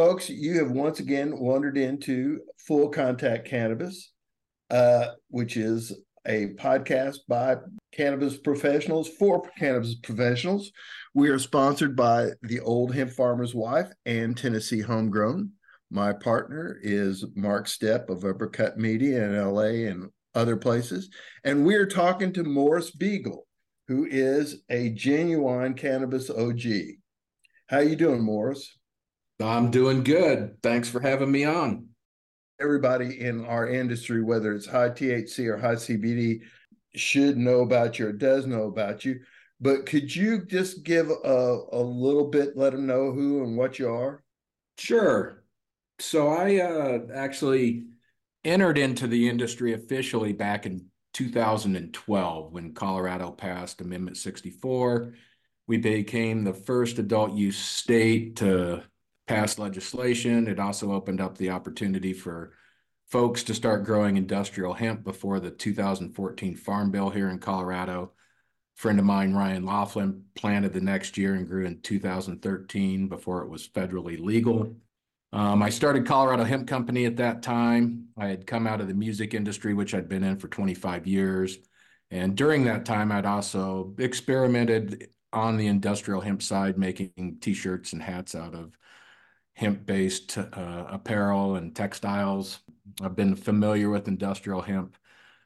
folks, you have once again wandered into Full Contact Cannabis, uh, which is a podcast by cannabis professionals for cannabis professionals. We are sponsored by the Old Hemp Farmer's Wife and Tennessee Homegrown. My partner is Mark Stepp of Uppercut Media in LA and other places. And we're talking to Morris Beegle, who is a genuine cannabis OG. How are you doing, Morris? I'm doing good. Thanks for having me on. Everybody in our industry, whether it's high THC or high CBD, should know about you or does know about you. But could you just give a, a little bit, let them know who and what you are? Sure. So I uh, actually entered into the industry officially back in 2012 when Colorado passed Amendment 64. We became the first adult use state to passed legislation. It also opened up the opportunity for folks to start growing industrial hemp before the 2014 Farm Bill here in Colorado. Friend of mine, Ryan Loflin, planted the next year and grew in 2013 before it was federally legal. Um, I started Colorado Hemp Company at that time. I had come out of the music industry, which I'd been in for 25 years. And during that time, I'd also experimented on the industrial hemp side, making t-shirts and hats out of hemp-based uh, apparel and textiles. I've been familiar with industrial hemp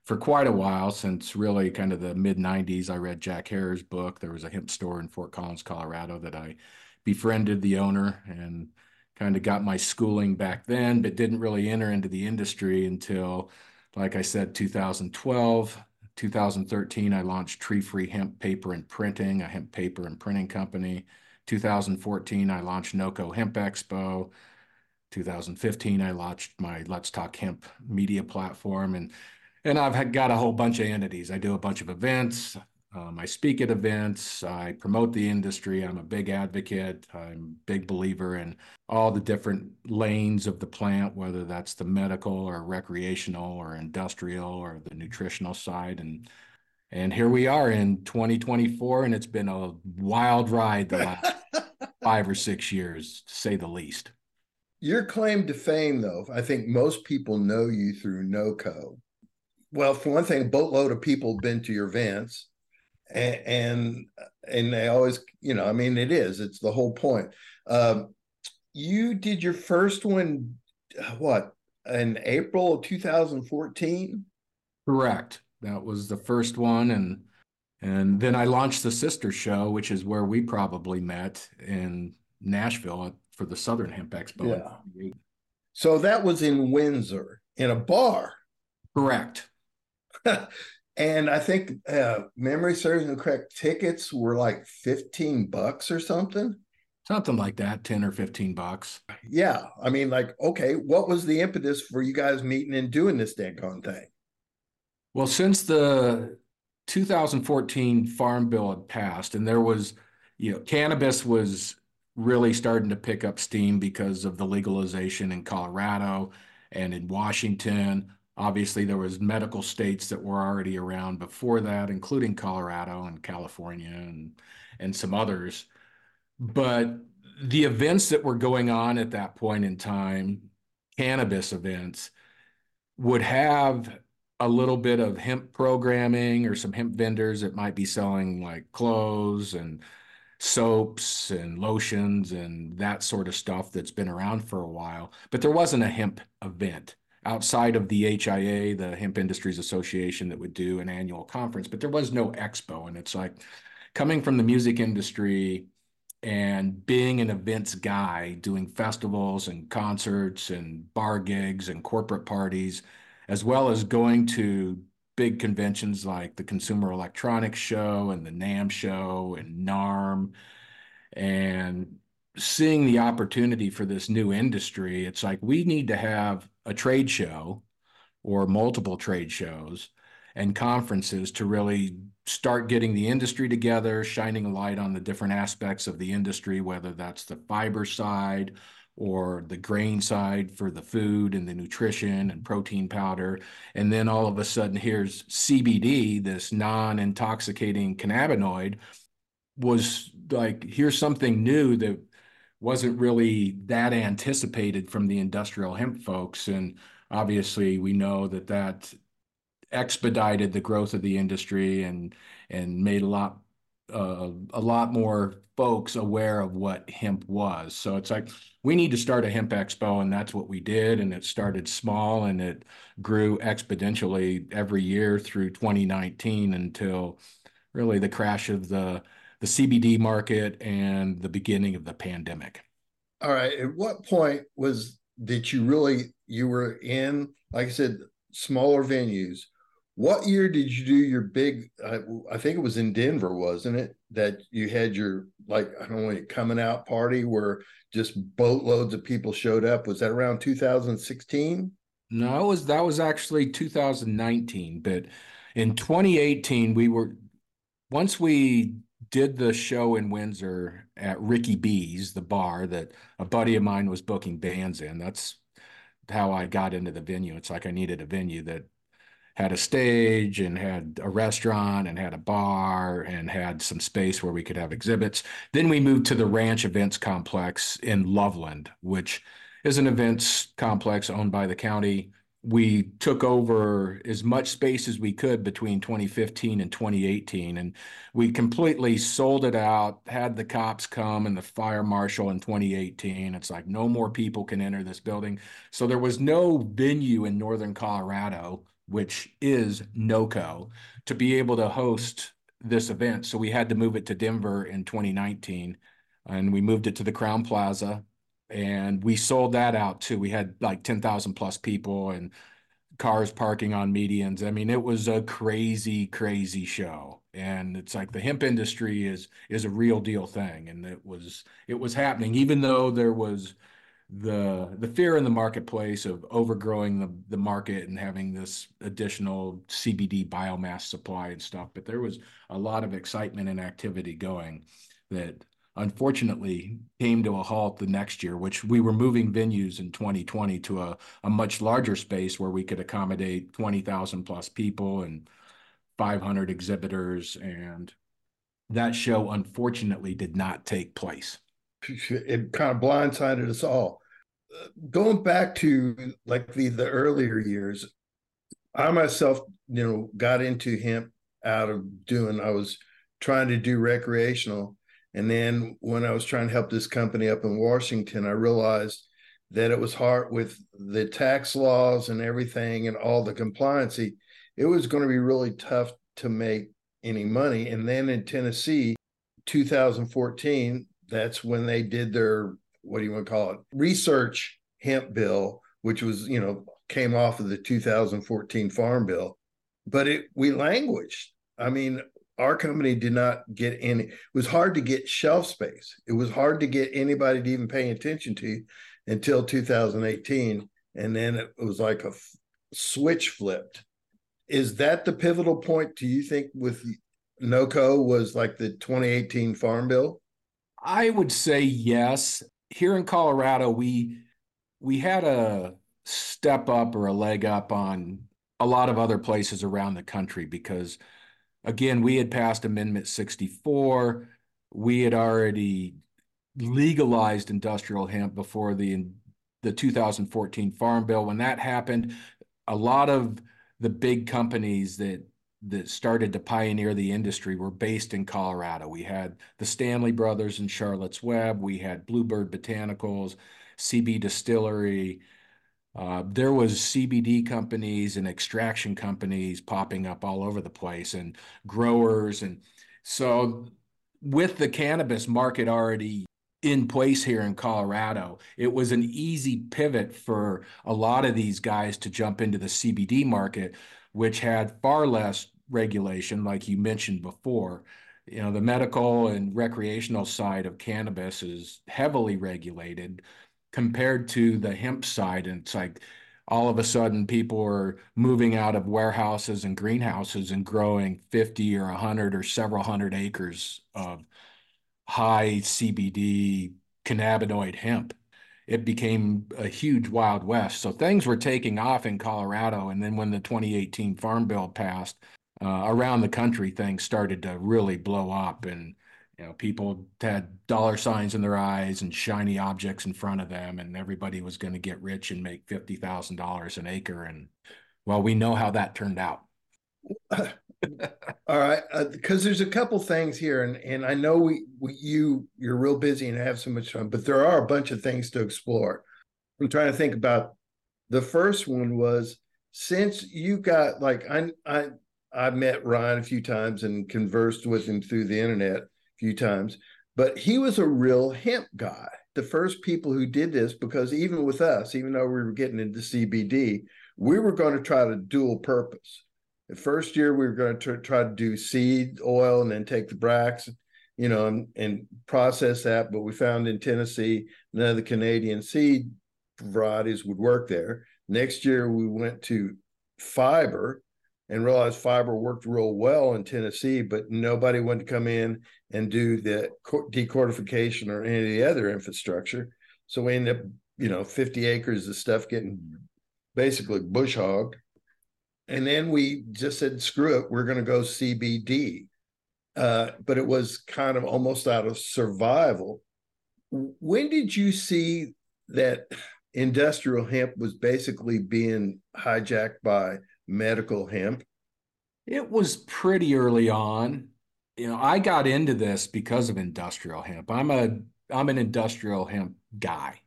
for quite a while, since really kind of the mid-90s. I read Jack Herer's book. There was a hemp store in Fort Collins, Colorado, that I befriended the owner and kind of got my schooling back then, but didn't really enter into the industry until, like I said, 2012. 2013, I launched Tree Free Hemp Paper and Printing, a hemp paper and printing company. 2014, I launched NOCO Hemp Expo. 2015, I launched my Let's Talk Hemp media platform, and and I've got a whole bunch of entities. I do a bunch of events. Um, I speak at events. I promote the industry. I'm a big advocate. I'm a big believer in all the different lanes of the plant, whether that's the medical or recreational or industrial or the nutritional side. And and here we are in 2024, and it's been a wild ride the last five or six years, to say the least. Your claim to fame, though, I think most people know you through NOCO. Well, for one thing, a boatload of people have been to your events, and and, and they always, you know, I mean, it is. It's the whole point. Um, you did your first one, what, in April of 2014? Correct. That was the first one, and and then I launched the sister show, which is where we probably met in Nashville for the Southern Hemp Expo. Yeah. So that was in Windsor in a bar. Correct. and I think uh, memory serves me correct. Tickets were like fifteen bucks or something. Something like that, ten or fifteen bucks. Yeah, I mean, like, okay, what was the impetus for you guys meeting and doing this dang thing? Well, since the 2014 Farm Bill had passed, and there was, you know, cannabis was really starting to pick up steam because of the legalization in Colorado and in Washington. Obviously, there was medical states that were already around before that, including Colorado and California and and some others. But the events that were going on at that point in time, cannabis events, would have a little bit of hemp programming or some hemp vendors that might be selling like clothes and soaps and lotions and that sort of stuff that's been around for a while. But there wasn't a hemp event outside of the HIA, the Hemp Industries Association, that would do an annual conference, but there was no expo. And it's like coming from the music industry and being an events guy, doing festivals and concerts and bar gigs and corporate parties as well as going to big conventions like the Consumer Electronics Show and the NAMM Show and NARM, and seeing the opportunity for this new industry, it's like we need to have a trade show or multiple trade shows and conferences to really start getting the industry together, shining a light on the different aspects of the industry, whether that's the fiber side or the grain side for the food and the nutrition and protein powder. And then all of a sudden, here's CBD, this non intoxicating cannabinoid, was like, here's something new that wasn't really that anticipated from the industrial hemp folks. And obviously, we know that that expedited the growth of the industry and and made a lot uh, a lot more folks aware of what hemp was. So it's like we need to start a hemp expo, and that's what we did. And it started small and it grew exponentially every year through 2019 until really the crash of the the CBD market and the beginning of the pandemic. All right. At what point was did you really you were in like I said smaller venues? What year did you do your big? I, I think it was in Denver, wasn't it? That you had your like I don't know coming out party where just boatloads of people showed up. Was that around 2016? No, it was that was actually 2019. But in 2018, we were once we did the show in Windsor at Ricky B's, the bar that a buddy of mine was booking bands in. That's how I got into the venue. It's like I needed a venue that had a stage and had a restaurant and had a bar and had some space where we could have exhibits. Then we moved to the Ranch Events Complex in Loveland, which is an events complex owned by the county. We took over as much space as we could between 2015 and 2018, and we completely sold it out. Had the cops come and the fire marshal in 2018. It's like no more people can enter this building. So there was no venue in Northern Colorado which is NOCO, to be able to host this event. So we had to move it to Denver in 2019, and we moved it to the Crowne Plaza, and we sold that out too. We had like 10,000 plus people and cars parking on medians. I mean, it was a crazy, crazy show. And it's like the hemp industry is is a real deal thing, and it was it was happening, even though there was the the fear in the marketplace of overgrowing the, the market and having this additional CBD biomass supply and stuff. But there was a lot of excitement and activity going that unfortunately came to a halt the next year, which we were moving venues in 2020 to a, a much larger space where we could accommodate 20,000 plus people and 500 exhibitors. And that show unfortunately did not take place it kind of blindsided us all. Going back to like the the earlier years, I myself, you know, got into hemp out of doing. I was trying to do recreational, and then when I was trying to help this company up in Washington, I realized that it was hard with the tax laws and everything and all the compliancy. It was going to be really tough to make any money. And then in Tennessee, 2014, that's when they did their what do you want to call it research hemp bill which was you know came off of the 2014 farm bill. But it we languished. I mean our company did not get any it was hard to get shelf space. It was hard to get anybody to even pay attention to until 2018 and then it was like a f- switch flipped. Is that the pivotal point do you think with noco was like the 2018 farm bill? I would say yes. Here in Colorado, we we had a step up or a leg up on a lot of other places around the country because again, we had passed Amendment 64. We had already legalized industrial hemp before the the 2014 Farm Bill. When that happened, a lot of the big companies that that started to pioneer the industry were based in Colorado. We had the Stanley Brothers and Charlotte's Web. We had Bluebird Botanicals, CBDistillery. Uh, there was CBD companies and extraction companies popping up all over the place, and growers. And so, with the cannabis market already in place here in Colorado, it was an easy pivot for a lot of these guys to jump into the CBD market, which had far less regulation, like you mentioned before. You know, the medical and recreational side of cannabis is heavily regulated compared to the hemp side. And it's like all of a sudden people are moving out of warehouses and greenhouses and growing 50 or 100 or several hundred acres of high CBD cannabinoid hemp it became a huge Wild West. So things were taking off in Colorado. And then when the 2018 Farm Bill passed, uh, around the country things started to really blow up and You know, people had dollar signs in their eyes and shiny objects in front of them, and everybody was going to get rich and make fifty thousand dollars an acre. And well, we know how that turned out. All right, because uh, there's a couple things here, and and I know we, we you you're real busy and have so much fun, but there are a bunch of things to explore. I'm trying to think about the first one was since you got like I I I met Ryan a few times and conversed with him through the internet a few times, but he was a real hemp guy. The first people who did this because even with us, even though we were getting into CBD, we were going to try to dual purpose the first year we were going to try to do seed oil and then take the bracts, you know, and, and process that. But we found in Tennessee none of the Canadian seed varieties would work there. Next year we went to fiber and realized fiber worked real well in Tennessee, but nobody wanted to come in and do the decortification or any of the other infrastructure. So we ended up, you know, 50 acres of stuff getting basically bush hogged and then we just said, screw it, we're going to go CBD. Uh, but it was kind of almost out of survival. When did you see that industrial hemp was basically being hijacked by medical hemp? It was pretty early on. You know, I got into this because of industrial hemp. I'm a I'm an industrial hemp guy.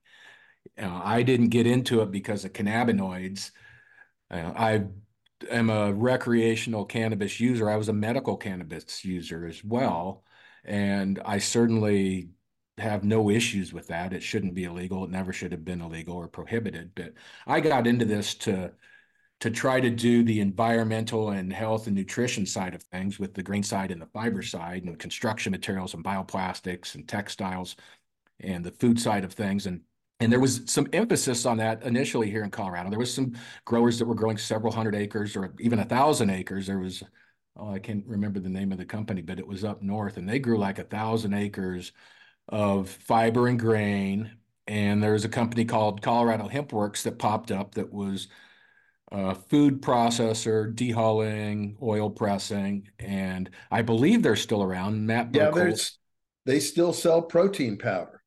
Know, I didn't get into it because of cannabinoids. Uh, I am a recreational cannabis user. I was a medical cannabis user as well. And I certainly have no issues with that. It shouldn't be illegal. It never should have been illegal or prohibited. But I got into this to to try to do the environmental and health and nutrition side of things with the grain side and the fiber side and construction materials and bioplastics and textiles and the food side of things. And and there was some emphasis on that initially here in Colorado. There was some growers that were growing several hundred acres or even a thousand acres. There was, oh, I can't remember the name of the company, but it was up north and they grew like a thousand acres of fiber and grain. And there was a company called Colorado Hemp Works that popped up that was a food processor, dehulling, oil pressing, and I believe they're still around. Matt, yeah, they still sell protein powder.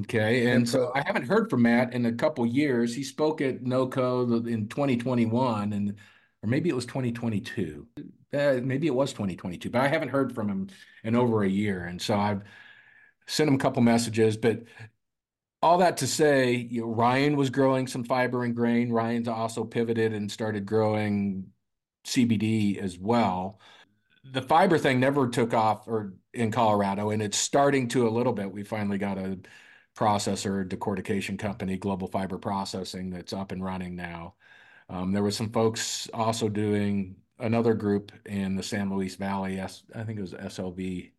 Okay, and so I haven't heard from Matt in a couple years. He spoke at NOCO in 2021, and or maybe it was 2022. Uh, maybe it was 2022, but I haven't heard from him in over a year. And so I've sent him a couple messages. But all that to say, you know, Ryan was growing some fiber and grain. Ryan's also pivoted and started growing CBD as well. The fiber thing never took off or in Colorado, and it's starting to a little bit. We finally got a processor decortication company, Global Fiber Processing, that's up and running now. Um, there was some folks also doing another group in the San Luis Valley. I think it was SLV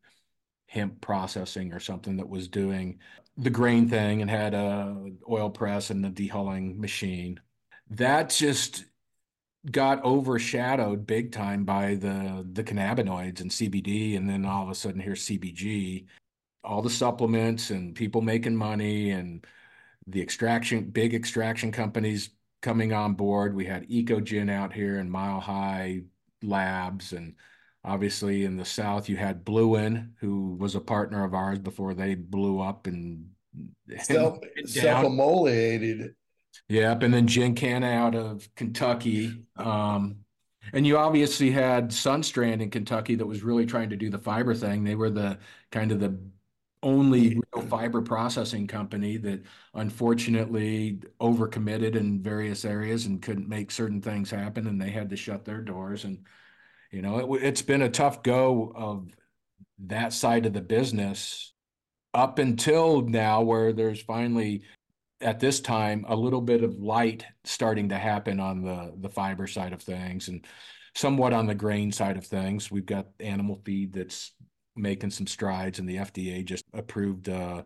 hemp processing or something that was doing the grain thing and had a oil press and the dehulling machine. That just got overshadowed big time by the the cannabinoids and CBD, and then all of a sudden here's CBG, all the supplements and people making money and the extraction, big extraction companies coming on board. We had EcoGen out here and Mile High Labs. And obviously in the South, you had Bluen, who was a partner of ours before they blew up and self emoliated. Yep. And then GenCanna out of Kentucky. Um, and you obviously had Sunstrand in Kentucky that was really trying to do the fiber thing. They were the kind of the only real fiber processing company that unfortunately overcommitted in various areas and couldn't make certain things happen and they had to shut their doors and you know it, it's been a tough go of that side of the business up until now where there's finally at this time a little bit of light starting to happen on the the fiber side of things and somewhat on the grain side of things we've got animal feed that's making some strides, and the FDA just approved, uh,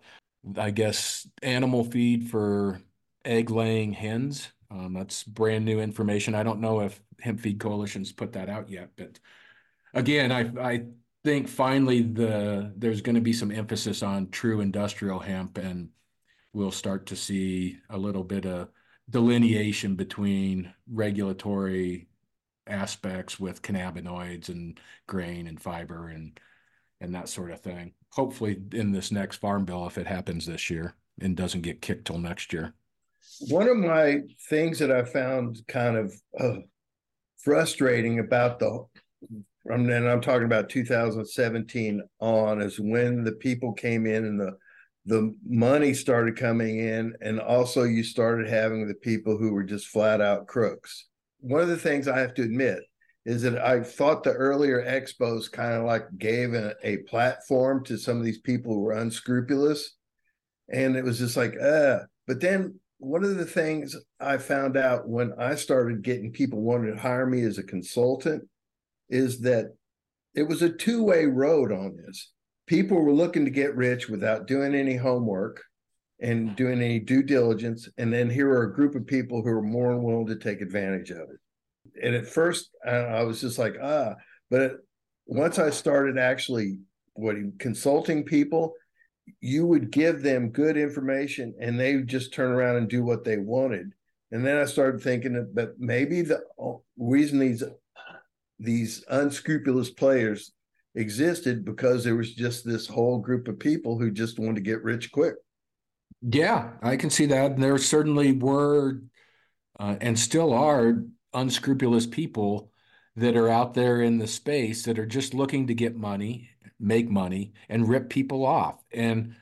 I guess, animal feed for egg laying hens. Um, that's brand new information. I don't know if Hemp Feed Coalition's put that out yet, but again, I I think finally the there's going to be some emphasis on true industrial hemp, and we'll start to see a little bit of delineation between regulatory aspects with cannabinoids and grain and fiber and and that sort of thing. Hopefully, in this next farm bill, if it happens this year and doesn't get kicked till next year. One of my things that I found kind of uh, frustrating about the, and I'm talking about 2017 on, is when the people came in and the the money started coming in, and also you started having the people who were just flat out crooks. One of the things I have to admit is that I thought the earlier expos kind of like gave a, a, platform to some of these people who were unscrupulous. And it was just like, uh, but then one of the things I found out when I started getting people wanting to hire me as a consultant is that it was a two way road on this. People were looking to get rich without doing any homework and doing any due diligence. And then here are a group of people who are more willing to take advantage of it and at first I was just like ah, but once I started actually what consulting people, you would give them good information and they would just turn around and do what they wanted. And then I started thinking that maybe the reason these these unscrupulous players existed because there was just this whole group of people who just wanted to get rich quick. Yeah, I can see that. There certainly were uh, and still are unscrupulous people that are out there in the space that are just looking to get money, make money, and rip people off. And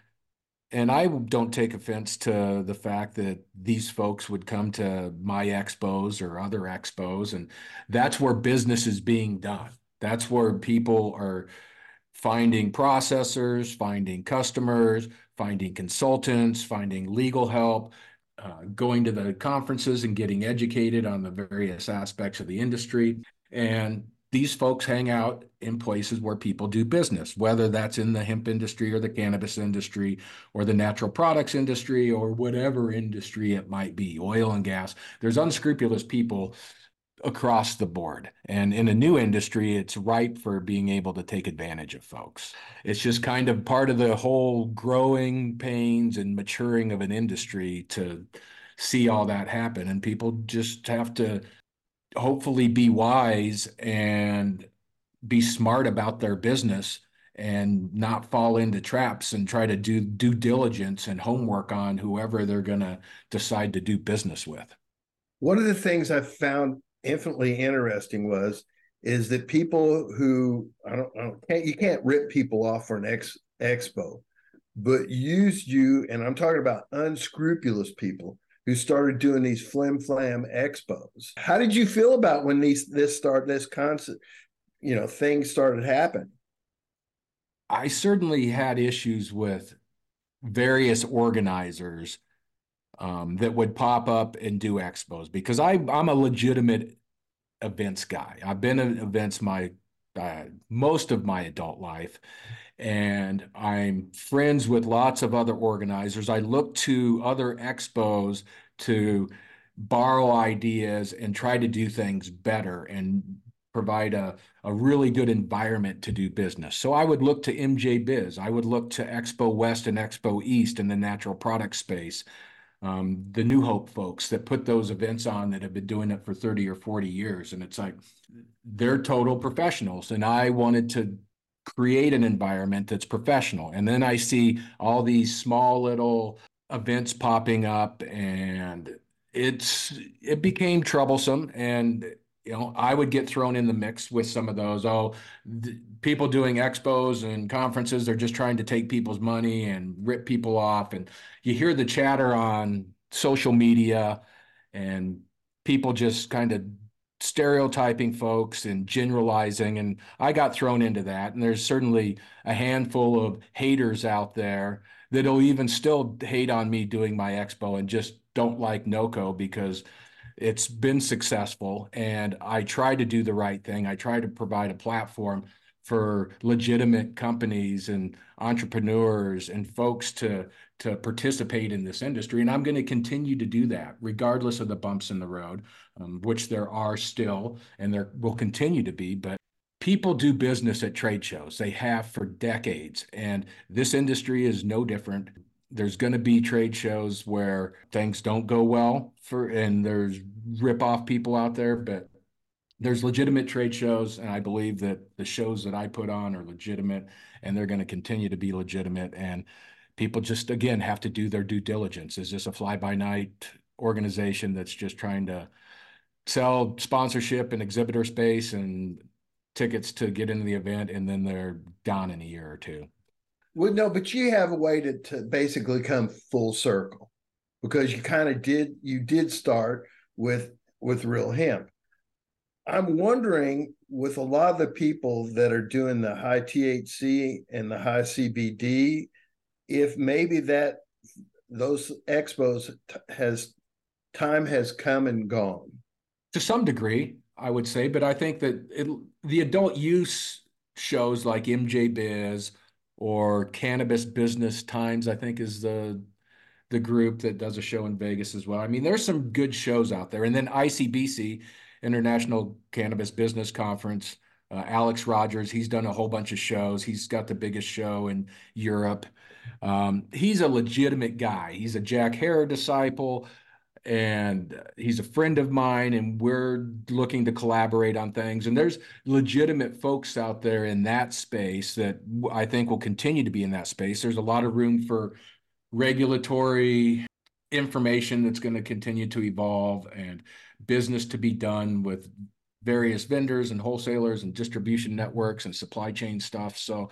and I don't take offense to the fact that these folks would come to my expos or other expos, and that's where business is being done. That's where people are finding processors, finding customers, finding consultants, finding legal help, uh, going to the conferences and getting educated on the various aspects of the industry. And these folks hang out in places where people do business, whether that's in the hemp industry or the cannabis industry or the natural products industry or whatever industry it might be, oil and gas. There's unscrupulous people across the board. And in a new industry, it's ripe for being able to take advantage of folks. It's just kind of part of the whole growing pains and maturing of an industry to see all that happen. And people just have to hopefully be wise and be smart about their business and not fall into traps and try to do due diligence and homework on whoever they're going to decide to do business with. One of the things I've found infinitely interesting was is that people who I don't, I don't can't you can't rip people off for an ex, expo, but used you, and I'm talking about unscrupulous people who started doing these flim flam expos. How did you feel about when these this start this concert, you know, things started happening? I certainly had issues with various organizers um, that would pop up and do expos because I I'm a legitimate events guy. I've been at events my uh, most of my adult life, and I'm friends with lots of other organizers. I look to other expos to borrow ideas and try to do things better and provide a, a really good environment to do business. So I would look to MJ Biz. I would look to Expo West and Expo East in the natural product space um, the New Hope folks that put those events on that have been doing it for 30 or 40 years. And it's like they're total professionals. And I wanted to create an environment that's professional. And then I see all these small little events popping up and it's it became troublesome and you know, I would get thrown in the mix with some of those. Oh, people doing expos and conferences, they're just trying to take people's money and rip people off. And you hear the chatter on social media and people just kind of stereotyping folks and generalizing. And I got thrown into that. And there's certainly a handful of haters out there that'll even still hate on me doing my expo and just don't like NOCO because it's been successful, and I try to do the right thing. I try to provide a platform for legitimate companies and entrepreneurs and folks to to participate in this industry and i'm going to continue to do that regardless of the bumps in the road um, which there are still and there will continue to be but people do business at trade shows they have for decades and this industry is no different there's going to be trade shows where things don't go well for and there's rip off people out there but there's legitimate trade shows, and I believe that the shows that I put on are legitimate, and they're going to continue to be legitimate. And people just again have to do their due diligence. Is this a fly by night organization that's just trying to sell sponsorship and exhibitor space and tickets to get into the event, and then they're gone in a year or two? Well, no, but you have a way to, to basically come full circle because you kind of did you did start with with real hemp. I'm wondering with a lot of the people that are doing the high THC and the high CBD, if maybe that those expos has time has come and gone to some degree, I would say, but I think that it, the adult use shows like MJ Biz or Cannabis Business Times, I think is the the group that does a show in Vegas as well. I mean, there's some good shows out there. And then ICBC, International Cannabis Business Conference, uh, Alex Rogers, he's done a whole bunch of shows. He's got the biggest show in Europe. Um, he's a legitimate guy. He's a Jack Herer disciple and he's a friend of mine and we're looking to collaborate on things. And there's legitimate folks out there in that space that i think will continue to be in that space. There's a lot of room for regulatory information that's going to continue to evolve and business to be done with various vendors and wholesalers and distribution networks and supply chain stuff. So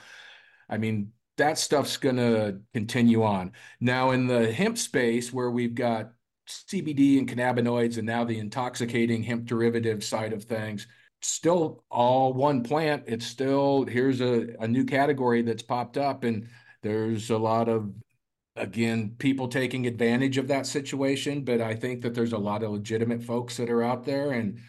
i mean that stuff's going to continue on now in the hemp space where we've got CBD and cannabinoids and now the intoxicating hemp derivative side of things. Still all one plant. It's still here's a, a new category that's popped up, and there's a lot of again people taking advantage of that situation. But I think that there's a lot of legitimate folks that are out there, and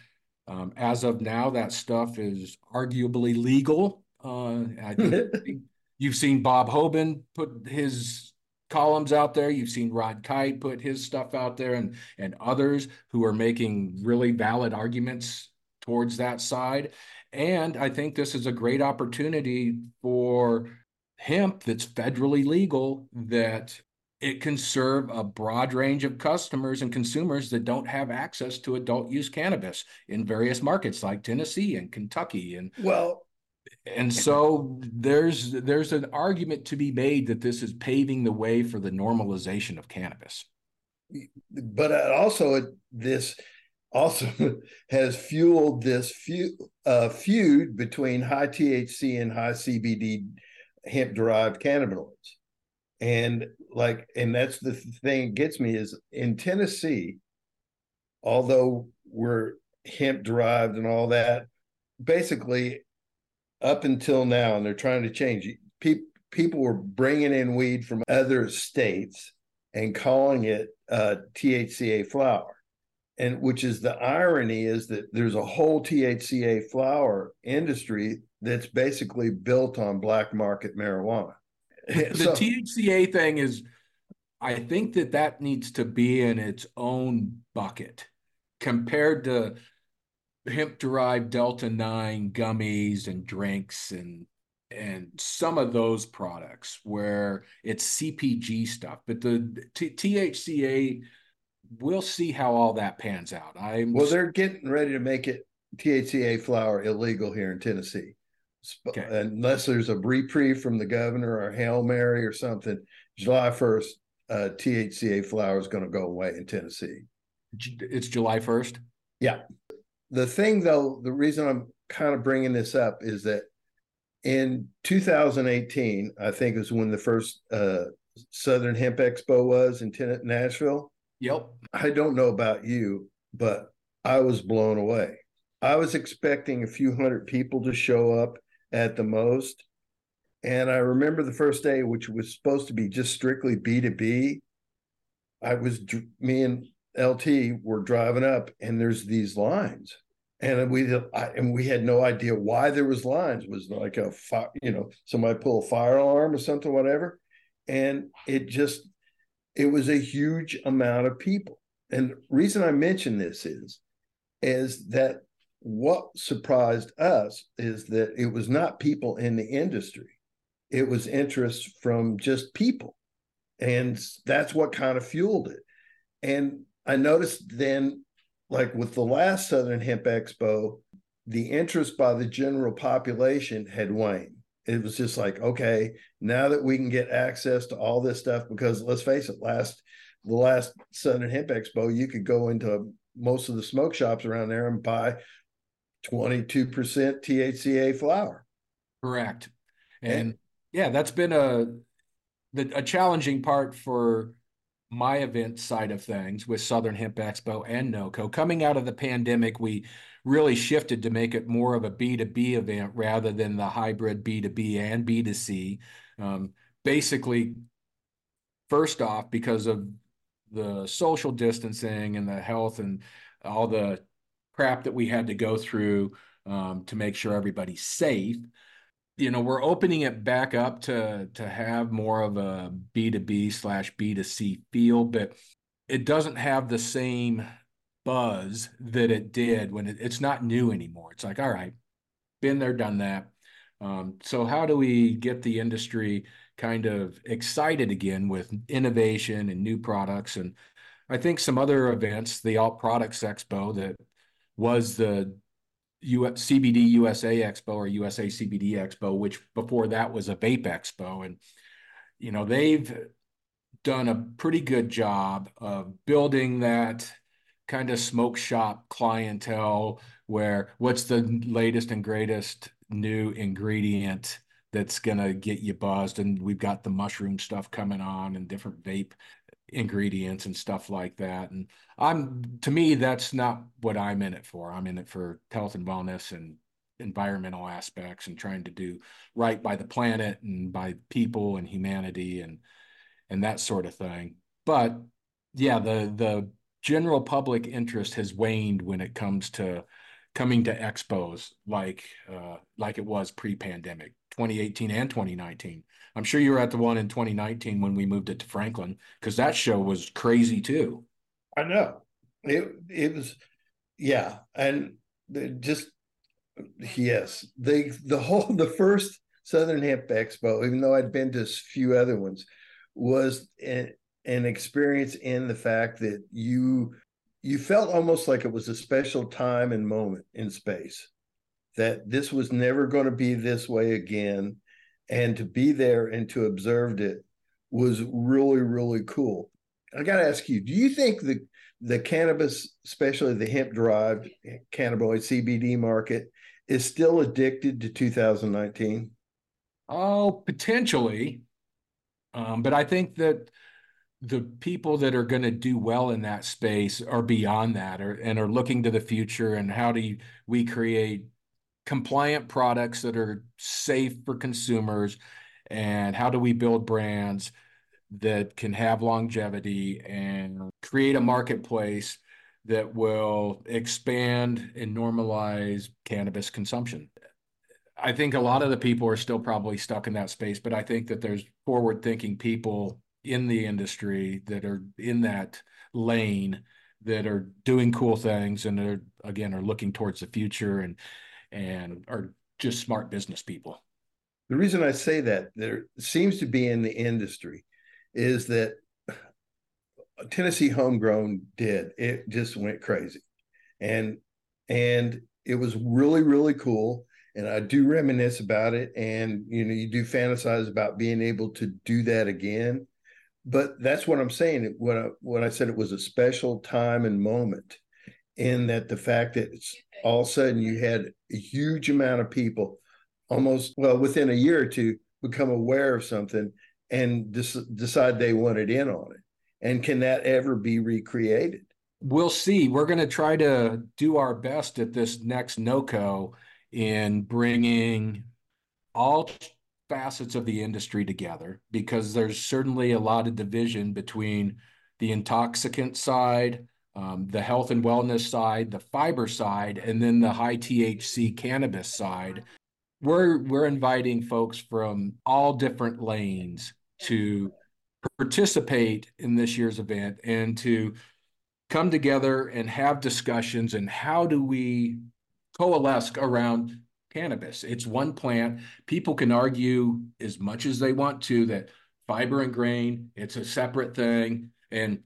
um, as of now, that stuff is arguably legal. Uh, I think you've seen Bob Hoban put his columns out there. You've seen Rod Kight put his stuff out there and and others who are making really valid arguments towards that side. And I think this is a great opportunity for hemp that's federally legal that it can serve a broad range of customers and consumers that don't have access to adult use cannabis in various markets like Tennessee and Kentucky and well and so there's there's an argument to be made that this is paving the way for the normalization of cannabis but also this also has fueled this feud, uh, feud between high THC and high CBD hemp derived cannabinoids. And like, and that's the thing that gets me is in Tennessee, although we're hemp derived and all that, basically up until now, and they're trying to change it. People people were bringing in weed from other states and calling it uh, THCA flower, and which is the irony is that there's a whole THCA flower industry that's basically built on black market marijuana. The so, THCA thing is, I think that that needs to be in its own bucket compared to hemp derived delta 9 gummies and drinks and and some of those products where it's CPG stuff but the T- THCA we'll see how all that pans out. I'm Well they're getting ready to make it THCA flower illegal here in Tennessee. Okay. unless there's a reprieve from the governor or Hail Mary or something July 1st uh, THCA flower is going to go away in Tennessee. It's July 1st yeah the thing though, the reason I'm kind of bringing this up is that in 2018, I think is when the first uh, Southern Hemp Expo was in Nashville. Yep. I don't know about you, but I was blown away. I was expecting a few hundred people to show up at the most. And I remember the first day, which was supposed to be just strictly B2B. I was, me and LT were driving up and there's these lines. And we and we had no idea why there was lines. It was like a fire, you know, somebody pull a fire alarm or something, whatever. And it just it was a huge amount of people. And reason I mention this is is that what surprised us is that it was not people in the industry. It was interest from just people. And that's what kind of fueled it. And I noticed then, like with the last Southern Hemp Expo, the interest by the general population had waned. It was just like, okay, now that we can get access to all this stuff, because let's face it, last the last Southern Hemp Expo, you could go into most of the smoke shops around there and buy 22% THCA flower. Correct. And, and yeah, that's been a the, a challenging part for my event side of things with Southern Hemp Expo and NOCO. Coming out of the pandemic, we really shifted to make it more of a B2B event rather than the hybrid B2B and B2C. Um, basically, first off, because of the social distancing and the health and all the crap that we had to go through um, to make sure everybody's safe you know we're opening it back up to to have more of a b2b slash b2c feel but it doesn't have the same buzz that it did when it, it's not new anymore. It's like all right been there done that. Um, so how do we get the industry kind of excited again with innovation and new products? And i think some other events the alt products expo that was the CBD USA Expo or USA CBD Expo, which before that was a vape expo. And, you know, they've done a pretty good job of building that kind of smoke shop clientele where what's the latest and greatest new ingredient that's going to get you buzzed. And we've got the mushroom stuff coming on and different vape ingredients and stuff like that. And I'm to me, that's not what I'm in it for. I'm in it for health and wellness and environmental aspects and trying to do right by the planet and by people and humanity and and that sort of thing. But yeah, the the general public interest has waned when it comes to coming to expos like uh, like it was pre-pandemic 2018 and 2019 i'm sure you were at the one in 2019 when we moved it to franklin because that show was crazy too. I know. It it was yeah and just yes the the whole the first southern hemp expo even though i'd been to a few other ones was an experience in the fact that you you felt almost like it was a special time and moment in space that this was never going to be this way again and to be there and to observe it was really really cool. I got to ask you do you think the the cannabis especially the hemp derived cannabinoid cbd market is still addicted to 2019 oh potentially. Um, but i think that the people that are going to do well in that space are beyond that or, and are looking to the future and how do you, we create compliant products that are safe for consumers and how do we build brands that can have longevity and create a marketplace that will expand and normalize cannabis consumption. I think a lot of the people are still probably stuck in that space, but I think that there's forward thinking people in the industry that are in that lane that are doing cool things and are again are looking towards the future and and are just smart business people. The reason I say that there seems to be in the industry is that Tennessee homegrown did it just went crazy, and and it was really really cool. And I do reminisce about it, and you know you do fantasize about being able to do that again but that's what I'm saying. What I, what I said it was a special time and moment, in that the fact that all of a sudden you had a huge amount of people, almost well within a year or two, become aware of something and des- decide they wanted in on it. And can that ever be recreated? We'll see. We're going to try to do our best at this next NOCO in bringing all facets of the industry together because there's certainly a lot of division between the intoxicant side, um, the health and wellness side, the fiber side, and then the high THC cannabis side. We're we're inviting folks from all different lanes to participate in this year's event and to come together and have discussions and how do we coalesce around cannabis. It's one plant. People can argue as much as they want to that fiber and grain, it's a separate thing. And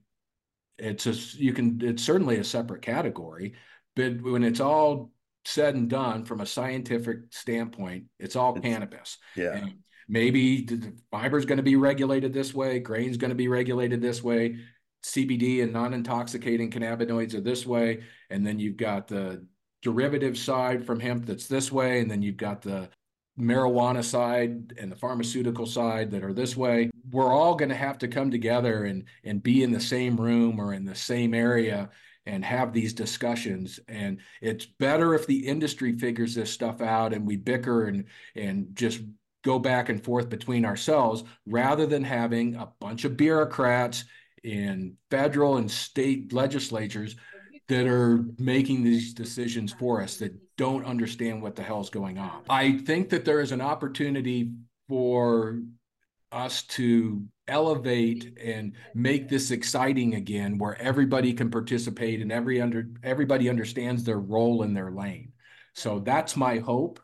it's a, you can, it's certainly a separate category. But when it's all said and done from a scientific standpoint, it's all It's- cannabis. Yeah. And maybe the fiber is going to be regulated this way, grain's going to be regulated this way, CBD and non-intoxicating cannabinoids are this way, and then you've got the derivative side from hemp that's this way, and then you've got the marijuana side and the pharmaceutical side that are this way. We're all going to have to come together and and be in the same room or in the same area and have these discussions. And it's better if the industry figures this stuff out and we bicker and and just go back and forth between ourselves rather than having a bunch of bureaucrats in federal and state legislatures that are making these decisions for us that don't understand what the hell's going on. I think that there is an opportunity for us to elevate and make this exciting again where everybody can participate and every under everybody understands their role in their lane. So that's my hope.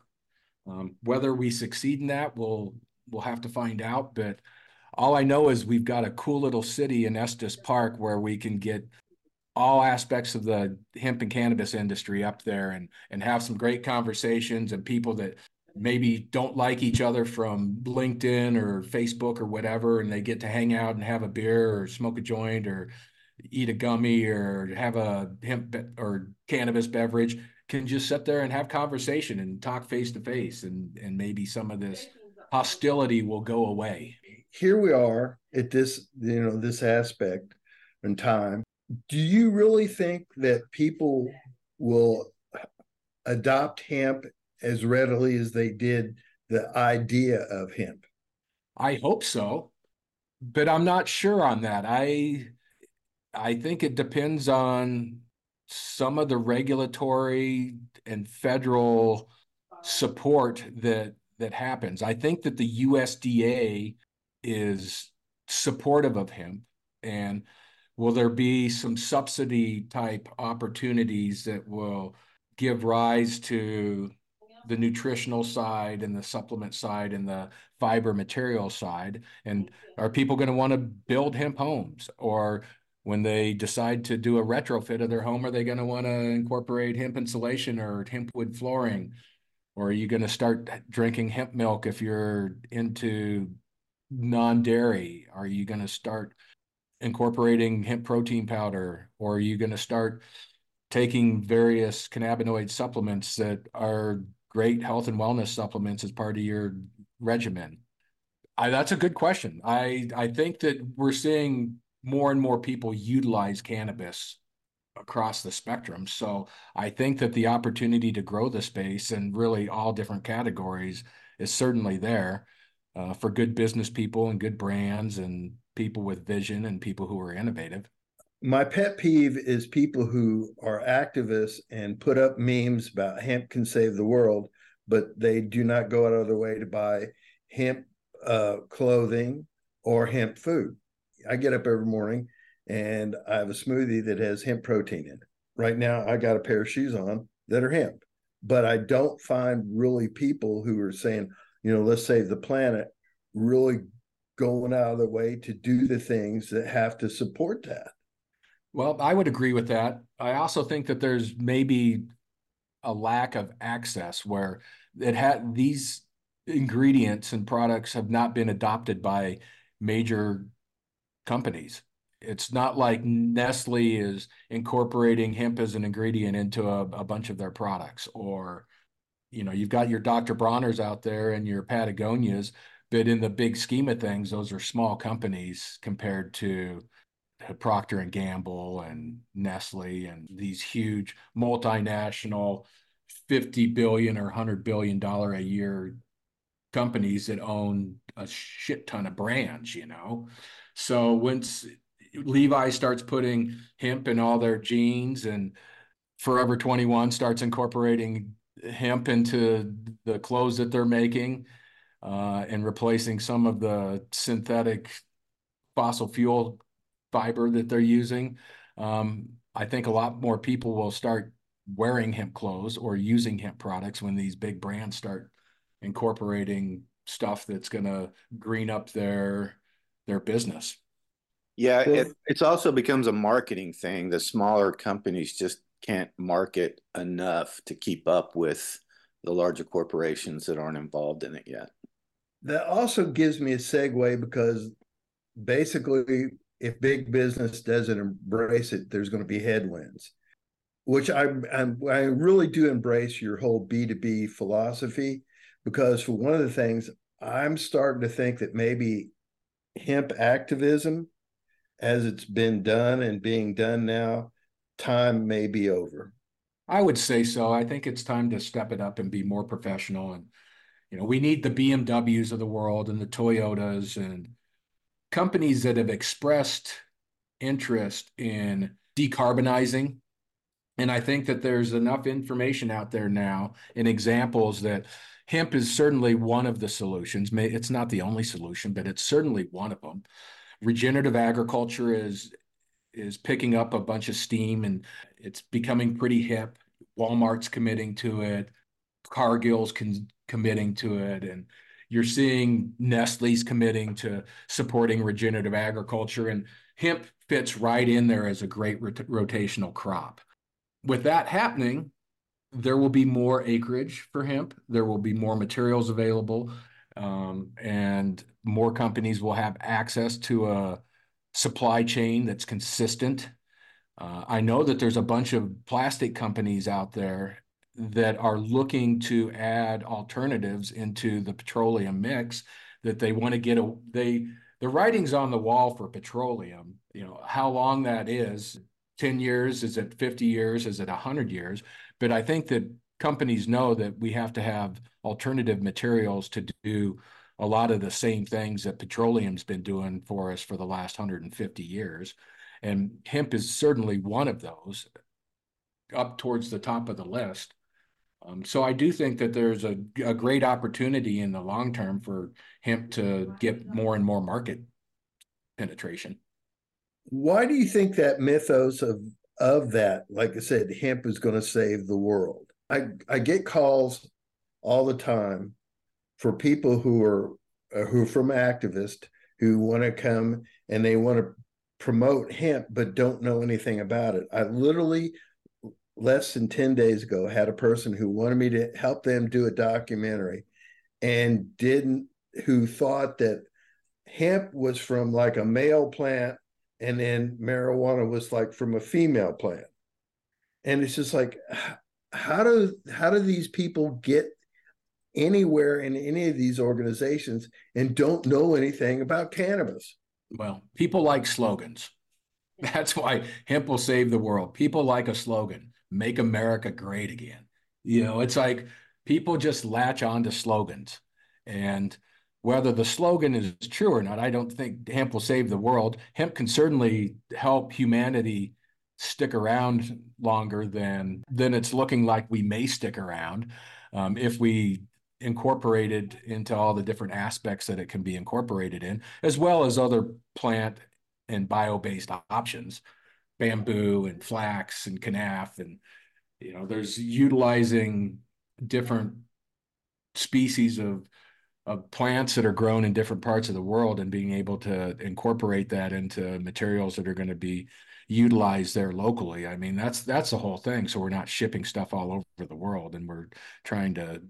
Um, whether we succeed in that, we'll we'll have to find out. But all I know is we've got a cool little city in Estes Park where we can get all aspects of the hemp and cannabis industry up there and and have some great conversations and people that maybe don't like each other from LinkedIn or Facebook or whatever and they get to hang out and have a beer or smoke a joint or eat a gummy or have a hemp or cannabis beverage can just sit there and have conversation and talk face to face and and maybe some of this hostility will go away Here we are at this, you know, this aspect in time. Do you really think that people will adopt hemp as readily as they did the idea of hemp? I hope so, but I'm not sure on that. I I think it depends on some of the regulatory and federal support that that happens. I think that the USDA is supportive of hemp and will there be some subsidy type opportunities that will give rise to the nutritional side and the supplement side and the fiber material side? And are people going to want to build hemp homes? Or when they decide to do a retrofit of their home are they going to want to incorporate hemp insulation or hemp wood flooring? Or are you going to start drinking hemp milk if you're into non-dairy? Are you going to start incorporating hemp protein powder? Or are you going to start taking various cannabinoid supplements that are great health and wellness supplements as part of your regimen? I, that's a good question. I i think that we're seeing more and more people utilize cannabis across the spectrum. So i think that the opportunity to grow the space and really all different categories is certainly there uh, for good business people and good brands and people with vision and people who are innovative My pet peeve is people who are activists and put up memes about hemp can save the world, but they do not go out of their way to buy hemp uh, clothing or hemp food. I get up every morning and I have a smoothie that has hemp protein in it. Right now, I got a pair of shoes on that are hemp, but I don't find really people who are saying, you know, let's save the planet, really going out of the way to do the things that have to support that. Well, I would agree with that. I also think that there's maybe a lack of access where it had these ingredients and products have not been adopted by major companies. It's not like Nestle is incorporating hemp as an ingredient into a, a bunch of their products, or you know, you've got your Dr. Bronner's out there and your Patagonias, but in the big scheme of things, those are small companies compared to Procter and Gamble and Nestle and these huge multinational 50 billion or 100 billion dollar a year companies that own a shit ton of brands, you know. So once Levi starts putting hemp in all their jeans and Forever 21 starts incorporating hemp into the clothes that they're making and replacing some of the synthetic fossil fuel fiber that they're using. Um, I think a lot more people will start wearing hemp clothes or using hemp products when these big brands start incorporating stuff that's going to green up their their business. Yeah, it, it's also becomes a marketing thing. The smaller companies just can't market enough to keep up with the larger corporations that aren't involved in it yet. That also gives me a segue because basically, if big business doesn't embrace it, there's going to be headwinds. Which I I'm, I really do embrace your whole B two B philosophy because for one of the things I'm starting to think that maybe hemp activism, as it's been done and being done now, time may be over. I would say so. I think it's time to step it up and be more professional. And, you know, we need the BMWs of the world and the Toyotas and companies that have expressed interest in decarbonizing. And I think that there's enough information out there now and examples that hemp is certainly one of the solutions. It's not the only solution, but it's certainly one of them. Regenerative agriculture is is picking up a bunch of steam and it's becoming pretty hip. Walmart's committing to it, Cargill's con- committing to it, and you're seeing Nestle's committing to supporting regenerative agriculture, and hemp fits right in there as a great rot- rotational crop. With that happening, there will be more acreage for hemp. There will be more materials available, um, and more companies will have access to a supply chain that's consistent. Uh, I know that there's a bunch of plastic companies out there that are looking to add alternatives into the petroleum mix that they want to get a they the writing's on the wall for petroleum you know how long that is 10 years is it 50 years is it 100 years but i think that companies know that we have to have alternative materials to do a lot of the same things that petroleum's been doing for us for the last 150 years. And hemp is certainly one of those up towards the top of the list. Um, so I do think that there's a, a great opportunity in the long term for hemp to get more and more market penetration. Why do you think that mythos of of that, like I said, hemp is going to save the world? I I get calls all the time for people who are uh, who are from activists who want to come and they want to promote hemp but don't know anything about it. I literally less than 10 days ago had a person who wanted me to help them do a documentary and didn't who thought that hemp was from like a male plant and then marijuana was like from a female plant and it's just like how do how do these people get anywhere in any of these organizations and don't know anything about cannabis. Well, people like slogans. That's why hemp will save the world. People like a slogan, make America great again. You know, it's like people just latch on to slogans. And whether the slogan is true or not, I don't think hemp will save the world. Hemp can certainly help humanity stick around longer than than it's looking like we may stick around um, if we incorporated into all the different aspects that it can be incorporated in, as well as other plant and bio-based options, bamboo and flax and kenaf and you know, there's utilizing different species of of plants that are grown in different parts of the world and being able to incorporate that into materials that are going to be utilized there locally. I mean, that's that's the whole thing. So we're not shipping stuff all over the world, and we're trying to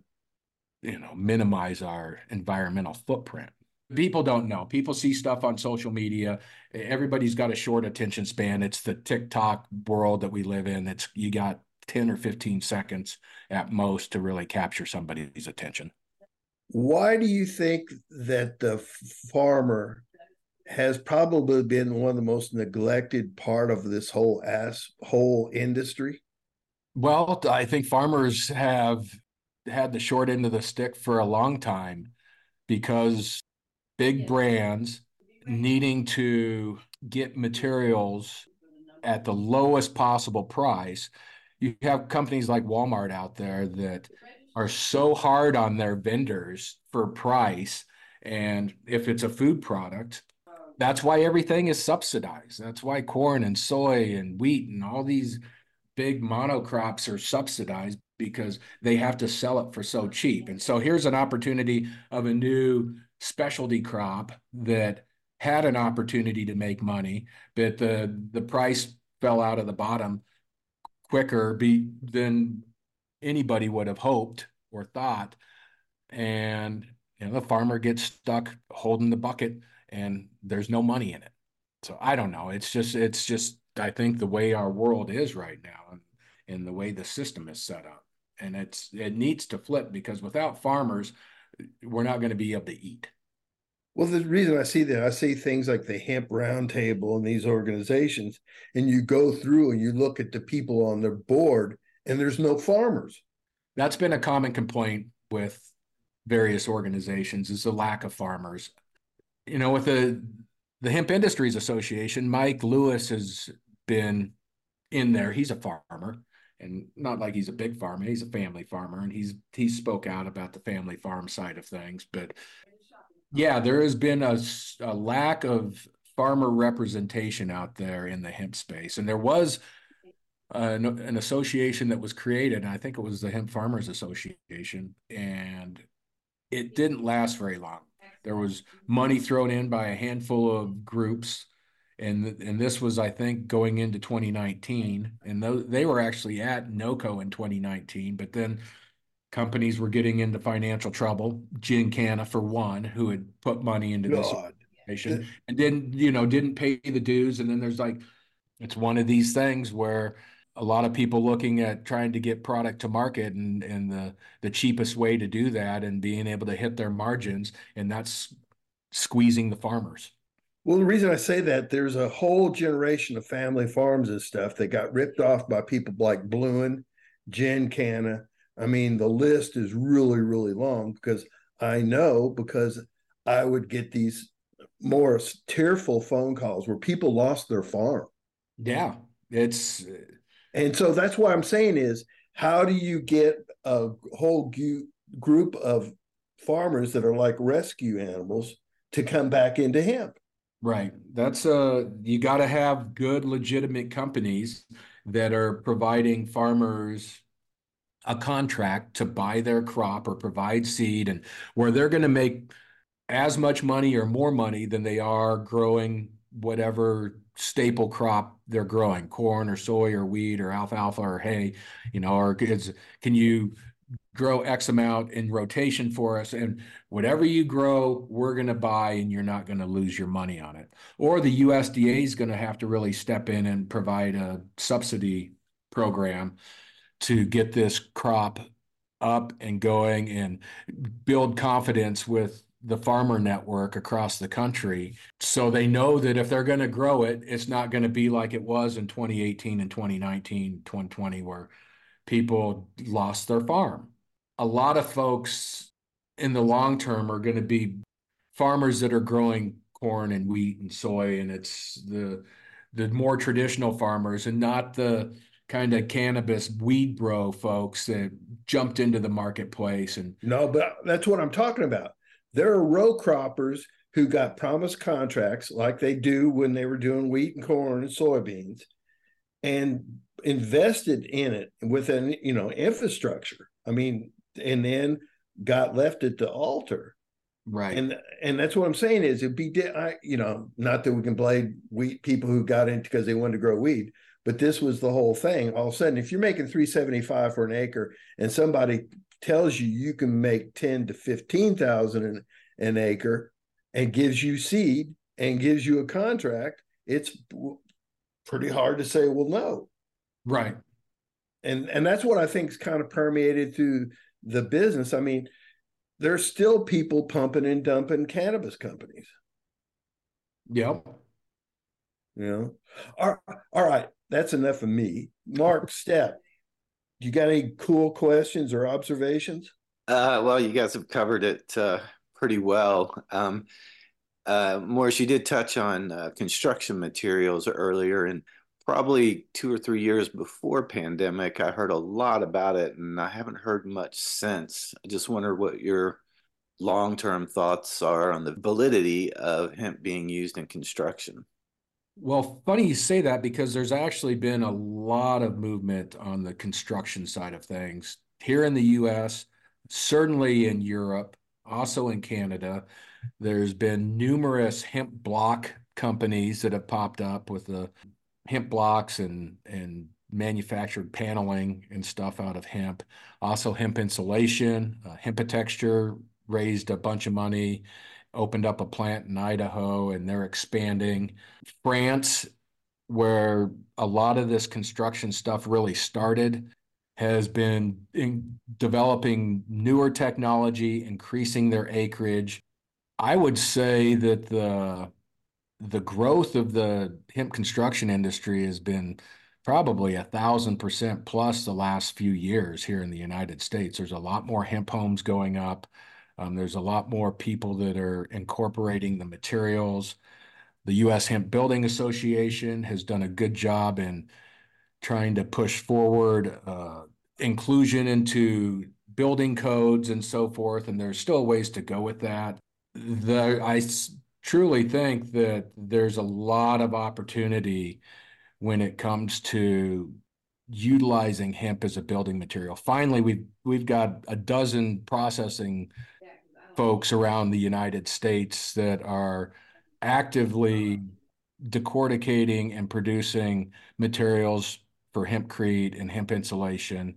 you know minimize our environmental footprint people don't know. People see stuff on social media. Everybody's got a short attention span. It's the tiktok world that we live in. It's you got 10 or 15 seconds at most to really capture somebody's attention. Why do you think that the farmer has probably been one of the most neglected part of this whole ass whole industry? Well i think farmers have had the short end of the stick for a long time because big brands needing to get materials at the lowest possible price. You have companies like Walmart out there that are so hard on their vendors for price. And if it's a food product, that's why everything is subsidized. That's why corn and soy and wheat and all these big monocrops are subsidized because they have to sell it for so cheap. And so here's an opportunity of a new specialty crop that had an opportunity to make money, but the the price fell out of the bottom quicker be, than anybody would have hoped or thought. And you know, the farmer gets stuck holding the bucket and there's no money in it. So I don't know. It's just it's just I think the way our world is right now and, and the way the system is set up. And it's it needs to flip because without farmers, we're not going to be able to eat. Well, the reason I see that, I see things like the Hemp Roundtable and these organizations, and you go through and you look at the people on their board, and there's no farmers. That's been a common complaint with various organizations is the lack of farmers. You know, with the the Hemp Industries Association, Mike Lewis has been in there. He's a farmer, and not like he's a big farmer. He's a family farmer, and he's he spoke out about the family farm side of things. But yeah, there has been a, a lack of farmer representation out there in the hemp space, and there was an, an association that was created. And I think it was the Hemp Farmers Association, and it didn't last very long. There was money thrown in by a handful of groups and and this was I think going into 2019, and those, they were actually at NOCO in 2019, but then companies were getting into financial trouble. GenCanna for one, who had put money into God. this organization and didn't you know didn't pay the dues, and then there's like it's one of these things where a lot of people looking at trying to get product to market and and the the cheapest way to do that and being able to hit their margins and that's squeezing the farmers well, the reason I say that, there's a whole generation of family farms and stuff that got ripped off by people like Bluen, GenCanna. I mean, the list is really, really long because I know because I would get these more tearful phone calls where people lost their farm. Yeah, it's and so that's what I'm saying is how do you get a whole group of farmers that are like rescue animals to come back into hemp? Right. That's a you got to have good legitimate companies that are providing farmers a contract to buy their crop or provide seed and where they're going to make as much money or more money than they are growing whatever staple crop they're growing corn or soy or wheat or alfalfa or hay you know or can you grow X amount in rotation for us. And whatever you grow, we're going to buy and you're not going to lose your money on it. Or the USDA is going to have to really step in and provide a subsidy program to get this crop up and going and build confidence with the farmer network across the country so they know that if they're going to grow it it's not going to be like it was in 2018 and 2019 2020 where people lost their farm a lot of folks in the long term are going to be farmers that are growing corn and wheat and soy and it's the the more traditional farmers and not the kind of cannabis weed bro folks that jumped into the marketplace and no but that's what i'm talking about. There are row croppers who got promised contracts like they do when they were doing wheat and corn and soybeans and invested in it with an you know infrastructure. I mean and then got left at the altar. Right. And and that's what I'm saying is it'd be I you know not that we can blame wheat people who got in because they wanted to grow weed, but this was the whole thing. All of a sudden, if you're making 375 for an acre and somebody tells you you can make 10 to 15,000 an, an acre and gives you seed and gives you a contract, it's pretty hard to say, well, no. Right. And and that's what I think is kind of permeated through the business, I mean, there's still people pumping and dumping cannabis companies. Yep. You know, all, all right, that's enough of me. Mark, Stepp, do you got any cool questions or observations? Uh, well, you guys have covered it uh, pretty well. Um, uh, Morris, you did touch on uh, construction materials earlier, and probably two or three years before pandemic i heard a lot about it and i haven't heard much since. I just wonder what your long-term thoughts are on the validity of hemp being used in construction. Well funny you say that because there's actually been a lot of movement on the construction side of things here in the us certainly in europe also in canada. There's been numerous hemp block companies that have popped up with the hemp blocks and and manufactured paneling and stuff out of hemp. Also, hemp insulation, uh, Hempitecture raised a bunch of money, opened up a plant in Idaho, and they're expanding. France, where a lot of this construction stuff really started, has been developing newer technology, increasing their acreage. I would say that the the growth of the hemp construction industry has been probably a thousand percent plus the last few years here in the United States. There's a lot more hemp homes going up. Um, there's a lot more people that are incorporating the materials. The U.S. Hemp Building Association has done a good job in trying to push forward uh, inclusion into building codes and so forth. And there's still ways to go with that. The I truly think that there's a lot of opportunity when it comes to utilizing hemp as a building material. Finally, we've we've got a dozen processing folks around the United States that are actively decorticating and producing materials for hempcrete and hemp insulation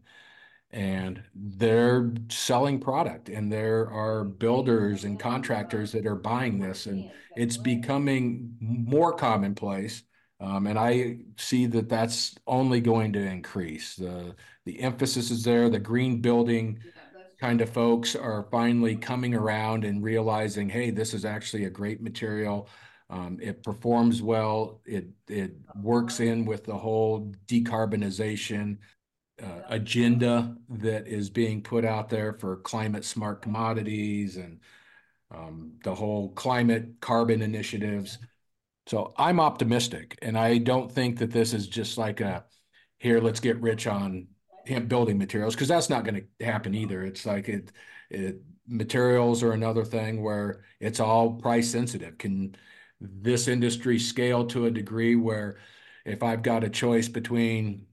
and they're selling product and there are builders and contractors that are buying this and it's becoming more commonplace um, and i see that that's only going to increase. The the emphasis is there the green building kind of folks are finally coming around and realizing hey this is actually a great material. Um, it performs well. It it works in with the whole decarbonization uh, agenda that is being put out there for climate smart commodities and um, the whole climate carbon initiatives. So I'm optimistic, and I don't think that this is just like a here, let's get rich on hemp building materials because that's not going to happen either. It's like it, it materials are another thing where it's all price sensitive. Can this industry scale to a degree where if I've got a choice between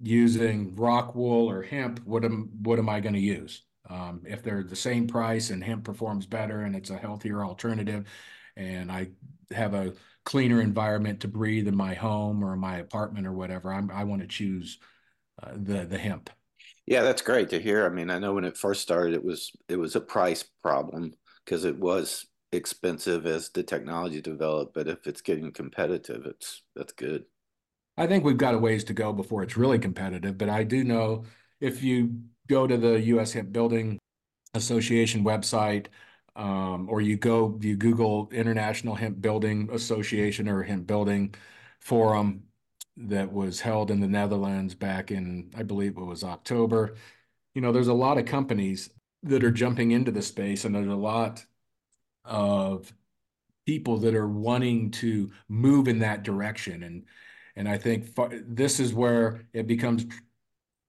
using rock wool or hemp, what am what am I going to use? Um, if they're the same price and hemp performs better and it's a healthier alternative, and I have a cleaner environment to breathe in my home or my apartment or whatever, I'm, i want to choose uh, the the hemp. Yeah, that's great to hear. I mean, I know when it first started, it was it was a price problem because it was expensive as the technology developed. But if it's getting competitive, it's that's good. I think we've got a ways to go before it's really competitive, but I do know if you go to the U.S. Hemp Building Association website, um, or you go you Google International Hemp Building Association or Hemp Building Forum that was held in the Netherlands back in I believe it was October. You know, there's a lot of companies that are jumping into the space, and there's a lot of people that are wanting to move in that direction and and I think this is where it becomes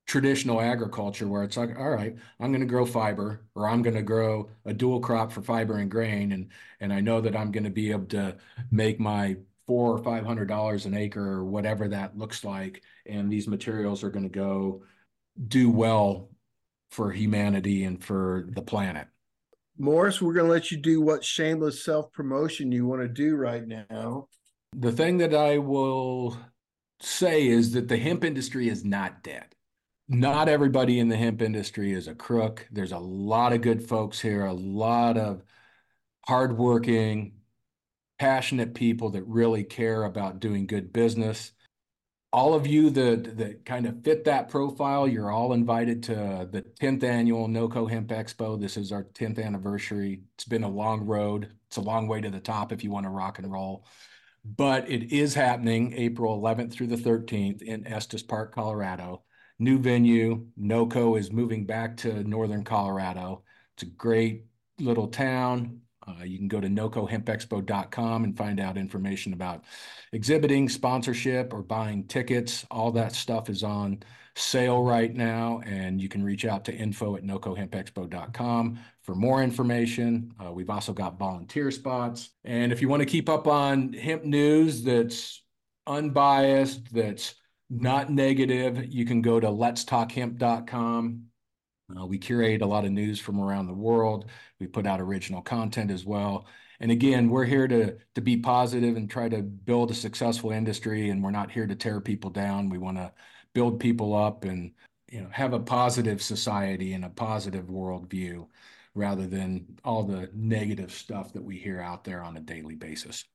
traditional agriculture, where it's like, all right, I'm going to grow fiber, or I'm going to grow a dual crop for fiber and grain, and and I know that I'm going to be able to make my four or five hundred dollars an acre, or whatever that looks like, and these materials are going to go do well for humanity and for the planet. Morris, we're going to let you do what shameless self promotion you want to do right now. The thing that I will say is that the hemp industry is not dead. Not everybody in the hemp industry is a crook. There's a lot of good folks here, a lot of hardworking, passionate people that really care about doing good business. All of you that that kind of fit that profile, you're all invited to the 10th annual NOCO Hemp Expo. This is our 10th anniversary. It's been a long road. It's a long way to the top if you want to rock and roll but it is happening April 11th through the 13th in Estes Park, Colorado. New venue. NOCO is moving back to northern Colorado. It's a great little town. Uh, you can go to nocohempexpo.com and find out information about exhibiting, sponsorship, or buying tickets. All that stuff is on sale right now, and you can reach out to info at nocohempexpo.com for more information. Uh, we've also got volunteer spots. And if you want to keep up on hemp news that's unbiased, that's not negative, you can go to letstalkhemp.com. Uh, we curate a lot of news from around the world. We put out original content as well. And again, we're here to to be positive and try to build a successful industry. And we're not here to tear people down. We want to build people up and you know have a positive society and a positive worldview rather than all the negative stuff that we hear out there on a daily basis.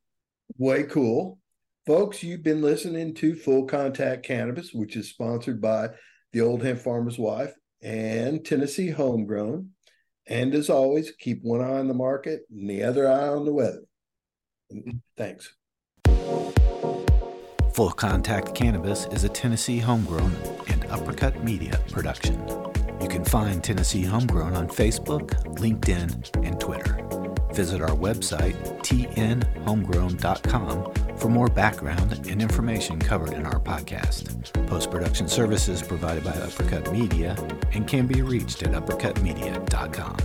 Way cool. Folks, you've been listening to Full Contact Cannabis, which is sponsored by the Old Hemp Farmer's Wife and Tennessee Homegrown. And as always, keep one eye on the market and the other eye on the weather. Thanks. Full Contact Cannabis is a Tennessee homegrown and uppercut media production. You can find Tennessee Homegrown on Facebook, LinkedIn, and Twitter. Visit our website, tnhomegrown.com, for more background and information covered in our podcast. Post production services provided by Uppercut Media and can be reached at uppercutmedia.com.